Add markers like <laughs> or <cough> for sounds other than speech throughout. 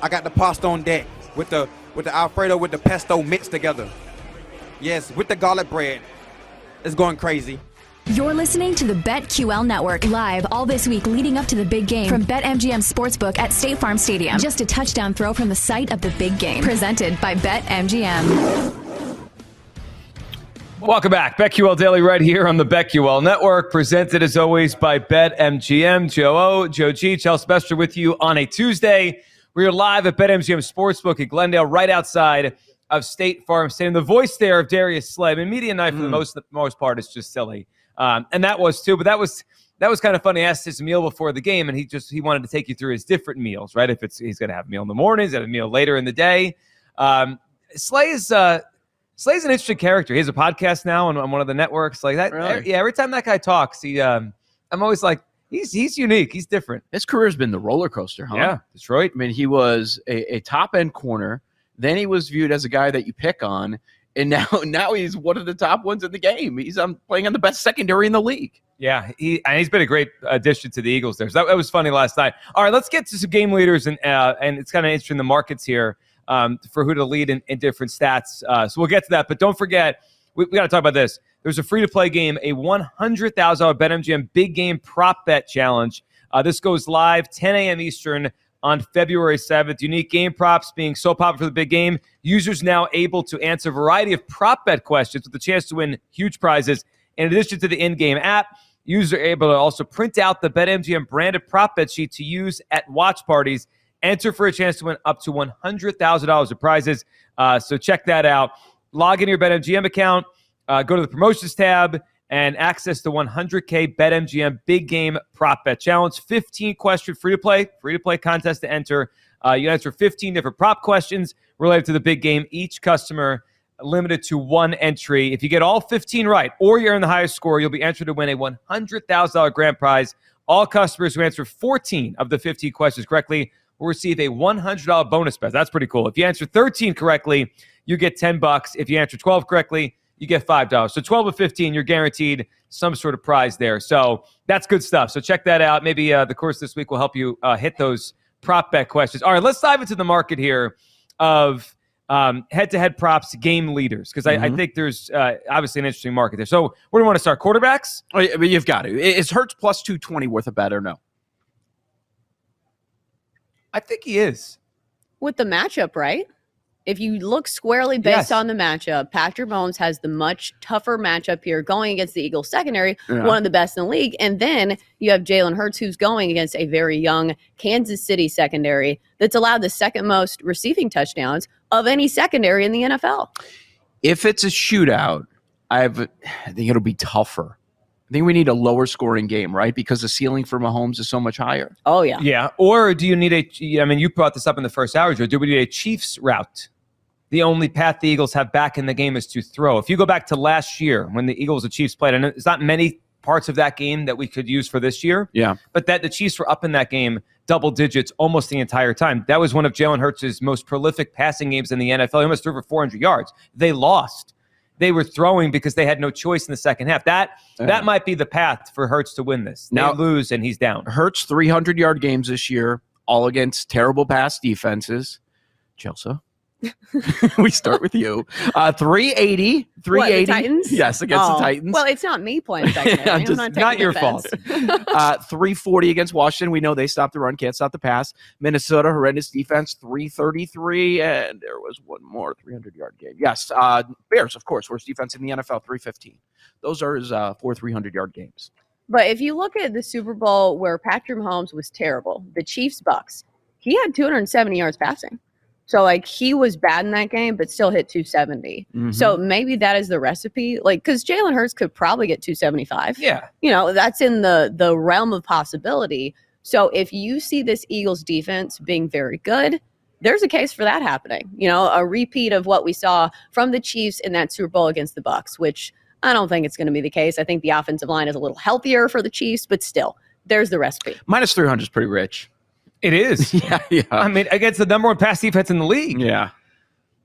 I got the pasta on deck with the with the Alfredo with the pesto mixed together. Yes, with the garlic bread. It's going crazy. You're listening to the BetQL Network live all this week leading up to the big game from BetMGM Sportsbook at State Farm Stadium. Just a touchdown throw from the site of the big game. Presented by BetMGM. Welcome back. BetQL Daily right here on the BetQL Network. Presented as always by BetMGM. Joe O, Joe G, Chelsea Bester with you on a Tuesday. We are live at BetMGM Sportsbook at Glendale, right outside of State Farm Stadium. The voice there of Darius Slay. I mean, media night for the most the most part is just silly, um, and that was too. But that was that was kind of funny. I asked his meal before the game, and he just he wanted to take you through his different meals, right? If it's he's going to have a meal in the morning, he's going to have a meal later in the day. Um, Slay is uh, Slay's an interesting character. He has a podcast now on, on one of the networks. Like that, Really? yeah. Every time that guy talks, he um, I'm always like, he's he's unique. He's different. His career's been the roller coaster, huh? Yeah, Detroit. I mean, he was a, a top end corner. Then he was viewed as a guy that you pick on, and <laughs> now now he's one of the top ones in the game. He's um, playing on the best secondary in the league. Yeah, he and he's been a great addition to the Eagles there. So that, that was funny last night. All right, let's get to some game leaders and uh, and it's kind of interesting the markets here um, for who to lead in, in different stats. Uh, so we'll get to that, but don't forget we, we got to talk about this. There's a free to play game, a one hundred thousand dollar BetMGM big game prop bet challenge. Uh, this goes live 10 a.m. Eastern on February 7th. Unique game props being so popular for the big game. Users now able to answer a variety of prop bet questions with the chance to win huge prizes. In addition to the in-game app, users are able to also print out the BetMGM branded prop bet sheet to use at watch parties. Enter for a chance to win up to $100,000 of prizes. Uh, so check that out. Log into your BetMGM account, uh, go to the promotions tab, and access the 100K BetMGM Big Game Prop Bet Challenge. 15 question free to play, free to play contest to enter. Uh, you answer 15 different prop questions related to the big game. Each customer limited to one entry. If you get all 15 right or you're in the highest score, you'll be entered to win a $100,000 grand prize. All customers who answer 14 of the 15 questions correctly will receive a $100 bonus bet. That's pretty cool. If you answer 13 correctly, you get 10 bucks. If you answer 12 correctly, you get $5. So 12 or 15, you're guaranteed some sort of prize there. So that's good stuff. So check that out. Maybe uh, the course this week will help you uh, hit those prop bet questions. All right, let's dive into the market here of um, head-to-head props game leaders because I, I think there's uh, obviously an interesting market there. So where do you want to start? Quarterbacks? Oh, yeah, but you've got to. Is Hurts plus 220 worth a bet or no? I think he is. with the matchup, right? If you look squarely based Yes. on the matchup, Patrick Mahomes has the much tougher matchup here going against the Eagles secondary, Yeah. one of the best in the league. And then you have Jalen Hurts, who's going against a very young Kansas City secondary that's allowed the second most receiving touchdowns of any secondary in the NFL. If it's a shootout, I've, I think it'll be tougher. I think we need a lower scoring game, right? Because the ceiling for Mahomes is so much higher. Oh, yeah. Yeah. Or do you need a? I mean, you brought this up in the first hour, Joe. Do we need a Chiefs route? The only path the Eagles have back in the game is to throw. If you go back to last year when the Eagles and Chiefs played, and it's not many parts of that game that we could use for this year, Yeah. but that the Chiefs were up in that game double digits almost the entire time. That was one of Jalen Hurts' most prolific passing games in the NFL. He almost threw for 400 yards. They lost. They were throwing because they had no choice in the second half. That Yeah. that might be the path for Hurts to win this. They Now- lose and he's down. Hurts 300 yard games this year, all against terrible pass defenses. Chelsea, <laughs> we start with you. Uh, 380. 380. Titans? Yes, against Oh. the Titans. Well, it's not me playing secondary. <laughs> I'm just- not, not your offense. uh, 340 against Washington. We know they stopped the run, can't stop the pass. Minnesota, horrendous defense, 333. And there was one more 300 yard game. Yes. Uh, Bears, of course, worst defense in the NFL, 315. Those are his uh, four 300 yard games. But if you look at the Super Bowl where Patrick Mahomes was terrible, the Chiefs Bucks, he had 270 yards passing. So like he was bad in that game, but still hit 270. Mm-hmm. So maybe that is the recipe. Like because Jalen Hurts could probably get 275. Yeah. You know that's in the the realm of possibility. So if you see this Eagles defense being very good, there's a case for that happening. You know, a repeat of what we saw from the Chiefs in that Super Bowl against the Bucks, which I don't think it's going to be the case. I think the offensive line is a little healthier for the Chiefs, but still, there's the recipe. Minus 300 is pretty rich. It is. <laughs> yeah. Yeah. I mean, against the number one pass defense in the league. yeah.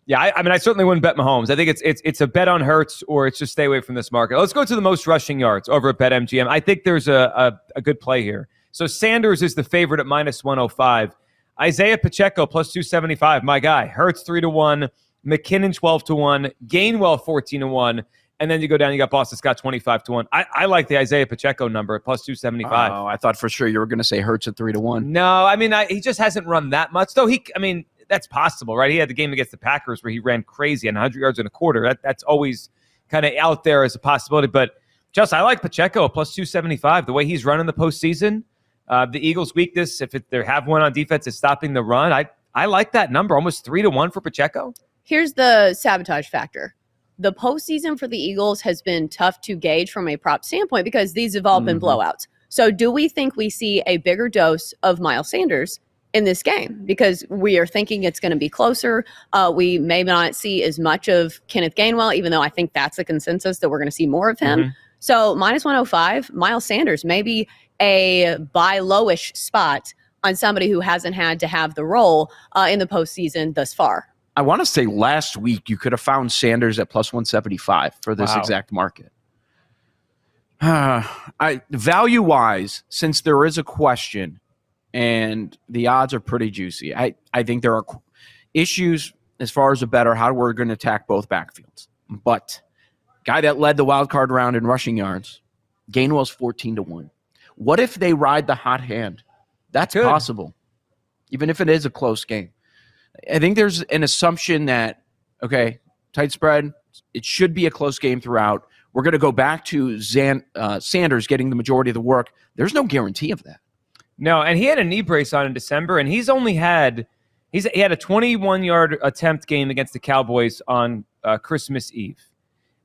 Yeah, I, I mean, I certainly wouldn't bet Mahomes. I think it's it's it's a bet on Hurts or it's just stay away from this market. Let's go to the most rushing yards over at BetMGM. I think there's a, a, a good play here. So Sanders is the favorite at minus 105. Isaiah Pacheco plus 275. My guy. Hurts 3 to 1. McKinnon 12 to 1. Gainwell 14 to 1. And then you go down, you got Boston Scott 25 to 1. I, I like the Isaiah Pacheco number at plus 275. Oh, I thought for sure you were going to say Hurts at 3 to 1. No, I mean, I, he just hasn't run that much. Though he, I mean, that's possible, right? He had the game against the Packers where he ran crazy and 100 yards in a quarter. That, that's always kind of out there as a possibility. But just, I like Pacheco plus 275. The way he's running the postseason, uh, the Eagles' weakness, if it, they have one on defense, is stopping the run. I, I like that number, almost three to one for Pacheco. Here's the sabotage factor. The postseason for the Eagles has been tough to gauge from a prop standpoint because these have all been Mhm. blowouts. So, do we think we see a bigger dose of Miles Sanders in this game? Because we are thinking it's going to be closer. Uh, we may not see as much of Kenneth Gainwell, even though I think that's the consensus that we're going to see more of him. Mhm. So, minus 105, Miles Sanders, maybe a buy lowish spot on somebody who hasn't had to have the role uh, in the postseason thus far. I want to say last week you could have found Sanders at plus 175 for this Wow. exact market. <sighs> I value wise, since there is a question and the odds are pretty juicy, I, I think there are issues as far as a better how we're going to attack both backfields. But guy that led the wild card round in rushing yards, Gainwell's 14 to 1. What if they ride the hot hand? That's Good. possible, even if it is a close game. I think there's an assumption that okay, tight spread, it should be a close game throughout. We're going to go back to Zan, uh, Sanders getting the majority of the work. There's no guarantee of that. No, and he had a knee brace on in December, and he's only had he's he had a 21 yard attempt game against the Cowboys on uh, Christmas Eve.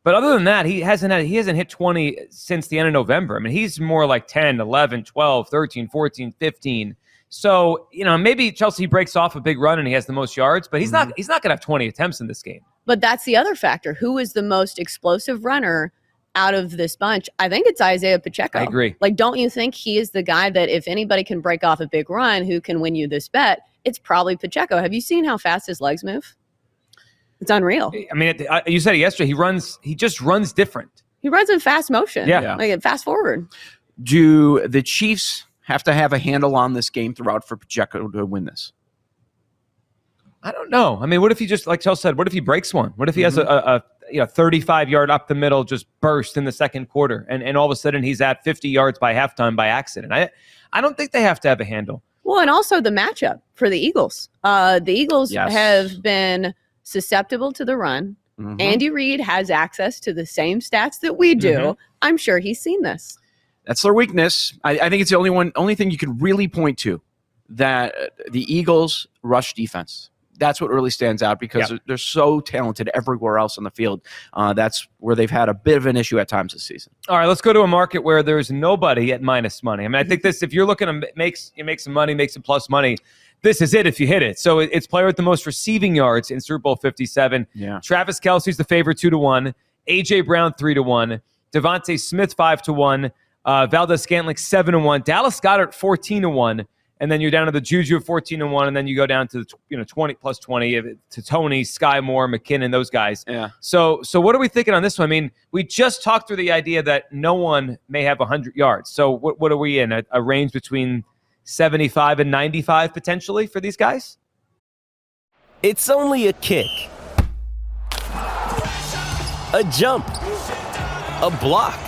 But other than that, he hasn't had he hasn't hit 20 since the end of November. I mean, he's more like 10, 11, 12, 13, 14, 15. So, you know, maybe Chelsea breaks off a big run and he has the most yards, but he's not mm-hmm. he's not going to have 20 attempts in this game. But that's the other factor. Who is the most explosive runner out of this bunch? I think it's Isaiah Pacheco. I agree. Like, don't you think he is the guy that if anybody can break off a big run, who can win you this bet? It's probably Pacheco. Have you seen how fast his legs move? It's unreal. I mean, you said it yesterday. He runs he just runs different. He runs in fast motion. Yeah. Yeah. Like fast forward. Do the Chiefs have to have a handle on this game throughout for Pacheco to win this? I don't know. I mean, what if he just like Chelsea said? What if he breaks one? What if he has a, a, a you know 35 yard up the middle just burst in the second quarter, and and all of a sudden he's at 50 yards by halftime by accident? I I don't think they have to have a handle. Well, and also the matchup for the Eagles. Uh, the Eagles Yes. have been susceptible to the run. Mhm. Andy Reid has access to the same stats that we do. Mhm. I'm sure he's seen this. That's their weakness. I, I think it's the only one, only thing you can really point to that uh, the Eagles rush defense. That's what really stands out because Yep. they're, they're so talented everywhere else on the field. Uh, that's where they've had a bit of an issue at times this season. All right, let's go to a market where there's nobody at minus money. I mean, I think this if you're looking to make you make some money, make some plus money, this is it if you hit it. So it's player with the most receiving yards in Super Bowl 57. Yeah. Travis Kelce's the favorite two to one. AJ Brown three to one. DeVonta Smith five to one. Uh, Valdes-Scantling seven to one. Dallas Goedert fourteen to one. And then you're down to the Juju at fourteen to one. And then you go down to the tw- you know twenty plus twenty to Toney, Skyy Moore, McKinnon, those guys. Yeah. So, so what are we thinking on this one? I mean, we just talked through the idea that no one may have 100 yards. So, what, what are we in? A, a range between 75 and 95 potentially for these guys? It's only a kick, a jump, a block.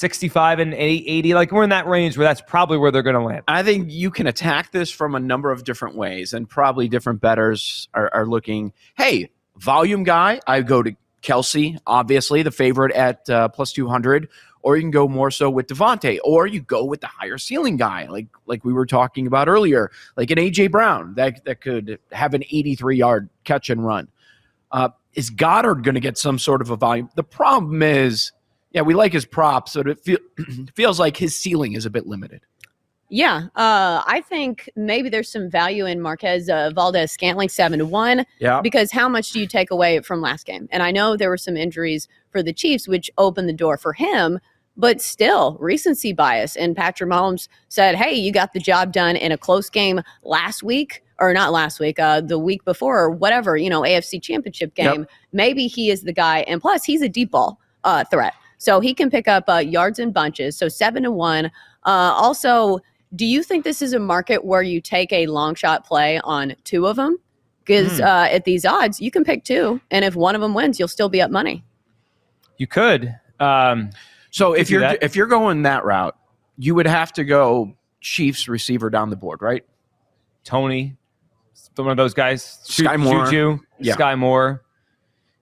65 and 80. Like we're in that range where that's probably where they're going to land. I think you can attack this from a number of different ways, and probably different bettors are, are looking. Hey, volume guy, I go to Kelce, obviously the favorite at uh, plus two hundred, or you can go more so with DeVonta, or you go with the higher ceiling guy, like like we were talking about earlier, like an AJ Brown that that could have an eighty three yard catch and run. Uh, is Goedert going to get some sort of a volume? The problem is yeah, we like his props, but it feel, <clears throat> feels like his ceiling is a bit limited. Yeah, uh, I think maybe there's some value in Marquez uh, Valdes-Scantling seven to one. Yeah. Because how much do you take away from last game? And I know there were some injuries for the Chiefs, which opened the door for him. But still, recency bias. And Patrick Mahomes said, "Hey, you got the job done in a close game last week, or not last week, uh, the week before, or whatever. You know, AFC Championship game. Yep. Maybe he is the guy. And plus, he's a deep ball uh, threat." So he can pick up uh, yards in bunches. So seven to one. Uh, also, do you think this is a market where you take a long shot play on two of them? Because Hmm. uh, at these odds, you can pick two, and if one of them wins, you'll still be up money. You could. Um, So Could if do you're that. if you're going that route, you would have to go Chiefs receiver down the board, right? Toney, one of those guys. Ju- Skyy Moore. Juju, Yeah. Skyy Moore.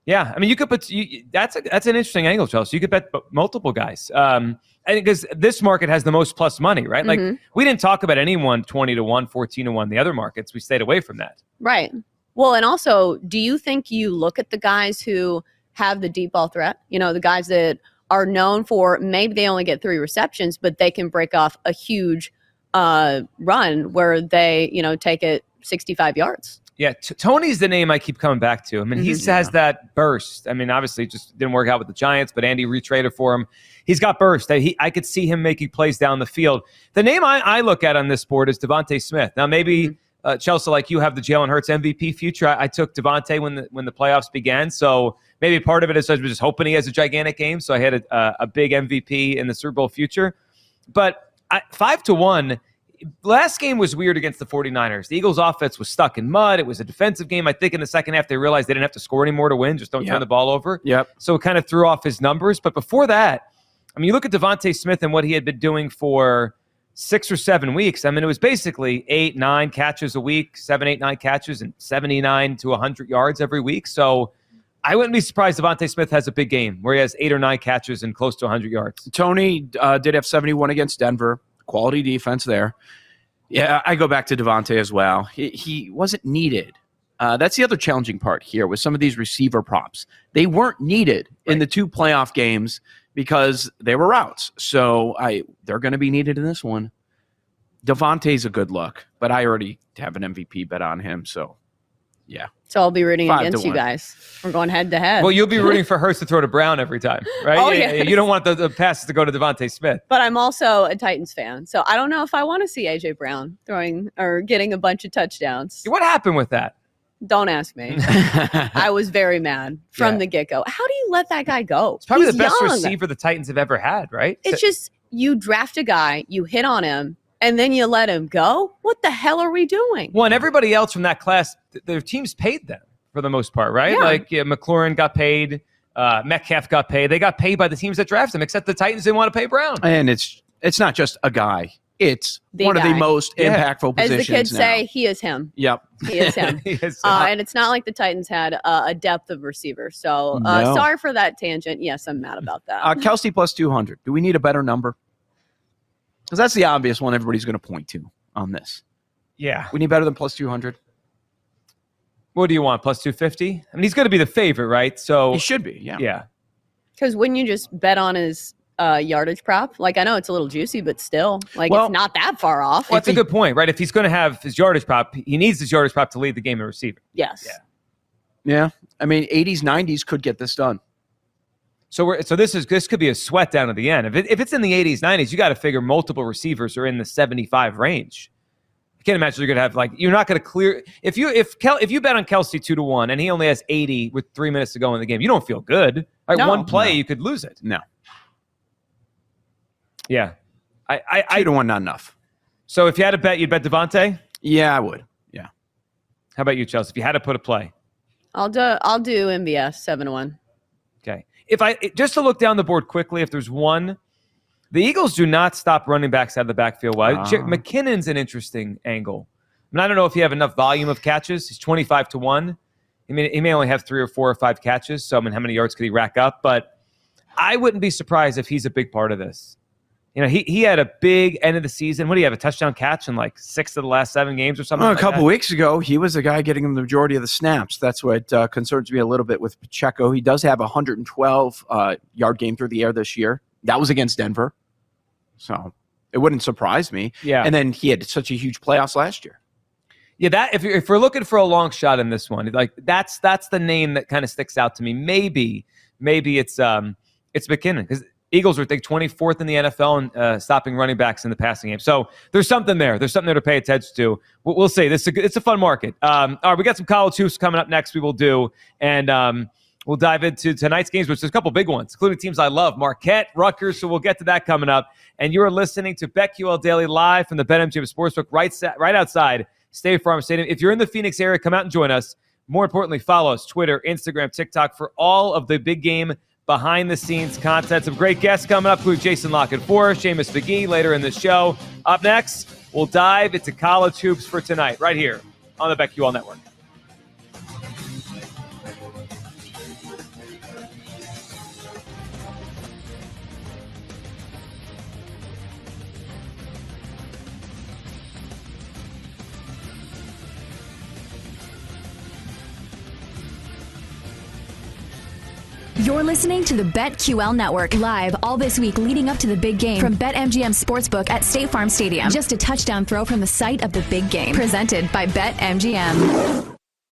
Yeah, I mean, you could put you, that's a, that's an interesting angle, Chelsea. You could bet multiple guys, um, because this market has the most plus money, right? Like Mhm. we didn't talk about anyone twenty to one, 14 to one. The other markets, we stayed away from that. Right. Well, and also, do you think you look at the guys who have the deep ball threat? You know, the guys that are known for maybe they only get three receptions, but they can break off a huge uh, run where they, you know, take it 65 yards. Yeah, t- Toney's the name I keep coming back to. I mean, he Mhm. has that burst. I mean, obviously, just didn't work out with the Giants, but Andy retraded for him. He's got burst. I, he, I could see him making plays down the field. The name I, I look at on this board is DeVonta Smith. Now, maybe uh, Chelsea, like you, have the Jalen Hurts MVP future. I, I took Devonte when the when the playoffs began, so maybe part of it is I was just hoping he has a gigantic game, so I had a, a, a big MVP in the Super Bowl future. But I, five to one. Last game was weird against the 49ers. The Eagles' offense was stuck in mud. It was a defensive game. I think in the second half, they realized they didn't have to score anymore to win. Just don't Yep. turn the ball over. Yep. So it kind of threw off his numbers. But before that, I mean, you look at DeVonta Smith and what he had been doing for six or seven weeks. I mean, it was basically eight, nine catches a week, seven, eight, nine catches, and 79 to 100 yards every week. So I wouldn't be surprised DeVonta Smith has a big game where he has eight or nine catches and close to 100 yards. Toney uh, did have 71 against Denver. Quality defense there. Yeah, I go back to DeVonta as well. He, he wasn't needed. Uh, that's the other challenging part here with some of these receiver props. They weren't needed in the two playoff games because they were routes. So I they're going to be needed in this one. DeVonta's a good look, but I already have an MVP bet on him. So yeah, So I'll be rooting Five against you guys. We're going head to head. Well, you'll be rooting <laughs> for Hurts to throw to Brown every time, <laughs> right? Oh, Yeah, yes. You don't want the, the passes to go to DeVonta Smith. but I'm also a Titans fan. So I don't know if I want to see AJ Brown throwing or getting a bunch of touchdowns. What happened with that? Don't ask me. <laughs> I was very mad from Yeah. the get go. How do you let that guy go? It's probably He's the best young. receiver the Titans have ever had, right? It's just you draft a guy, you hit on him, and then you let him go. What the hell are we doing? One, everybody else from that class, th- their teams paid them for the most part, right? Yeah. Like yeah, McLaurin got paid, uh, Metcalf got paid. They got paid by the teams that drafted them, except the Titans didn't want to pay Brown. and it's it's not just a guy. It's The one of the most Yeah. impactful As the kids now. say, he is him. Yep. He is him. <laughs> Yes. Uh, and it's not like the Titans had uh, a depth of receivers. So uh, No. sorry for that tangent. Yes, I'm mad about that. Uh, Kelce plus 200. Do we need a better number? Because that's the obvious one everybody's going to point to on this. Yeah. We need better than plus 200. What do you want? Plus 250? I mean, he's going to be the favorite, right? So He should be, yeah. Yeah. Because wouldn't you just bet on his uh, yardage prop? Like I know it's a little juicy, but still, like Well- it's not that far off. Well, that's a good point, right? If he's going to have his yardage prop, he needs his yardage prop to lead the game in receiver. yes. Yeah. I mean, 80s, 90s could get this done. So we're so this is this could be a sweat down at the end. If it, if it's in the 80s, 90s, you got to figure multiple receivers are in the 75 range. I can't imagine you're going to have like you're not going to clear if you if Kel, if you bet on Kelce two to one and he only has 80 with three minutes to go in the game, you don't feel good. Like No. one play, No. you could lose it. No. Yeah, I I, Two I to one, not enough. so if you had to bet, you'd bet DeVonta. Yeah, I would. Yeah. How about you, Chelsea? If you had to put a play, I'll do. I'll do MVS seven to one. Okay. If I just to look down the board quickly, if there's one, the Eagles do not stop running backs out of the backfield. J- Ah. McKinnon's an interesting angle. I mean, I don't know if he have enough volume of catches. He's 25 to one. I mean, he may only have three or four or five catches. So, I mean, how many yards could he rack up? But I wouldn't be surprised if he's a big part of this. You know, he, he had a big end of the season. What do you have? A touchdown catch in like six of the last seven games or something? Well, a like couple that? weeks ago, he was the guy getting the majority of the snaps. That's what uh, concerns me a little bit with Pacheco. He does have a 112 uh, yard game through the air this year. That was against Denver. So it wouldn't surprise me. Yeah. And then he had such a huge playoffs last year. Yeah, that if, if we're looking for a long shot in this one, like that's that's the name that kind of sticks out to me. Maybe maybe it's um it's McKinnon because Eagles were I think 24th in the NFL in uh, stopping running backs in the passing game. So there's something there. There's something there to pay attention to. We'll, we'll see. This is a, it's a fun market. Um, all right, we got some college hoops coming up next. We will do and. Um, We'll dive into tonight's games, which is a couple big ones, including teams I love, Marquette, Rutgers. So we'll get to that coming up. And you are listening to BetQL Daily live from the BetMGM Sportsbook right, right outside State Farm Stadium. If you're in the Phoenix area, come out and join us. More importantly, follow us Twitter, Instagram, TikTok for all of the big game behind the scenes content. Some great guests coming up, including Jason Lockett for Seamus McGee later in the show. Up next, we'll dive into college hoops for tonight, right here on the BetQL Network. You're listening to the BetQL Network live all this week leading up to the big game from BetMGM Sportsbook at State Farm Stadium. Just a touchdown throw from the site of the big game. Presented by BetMGM.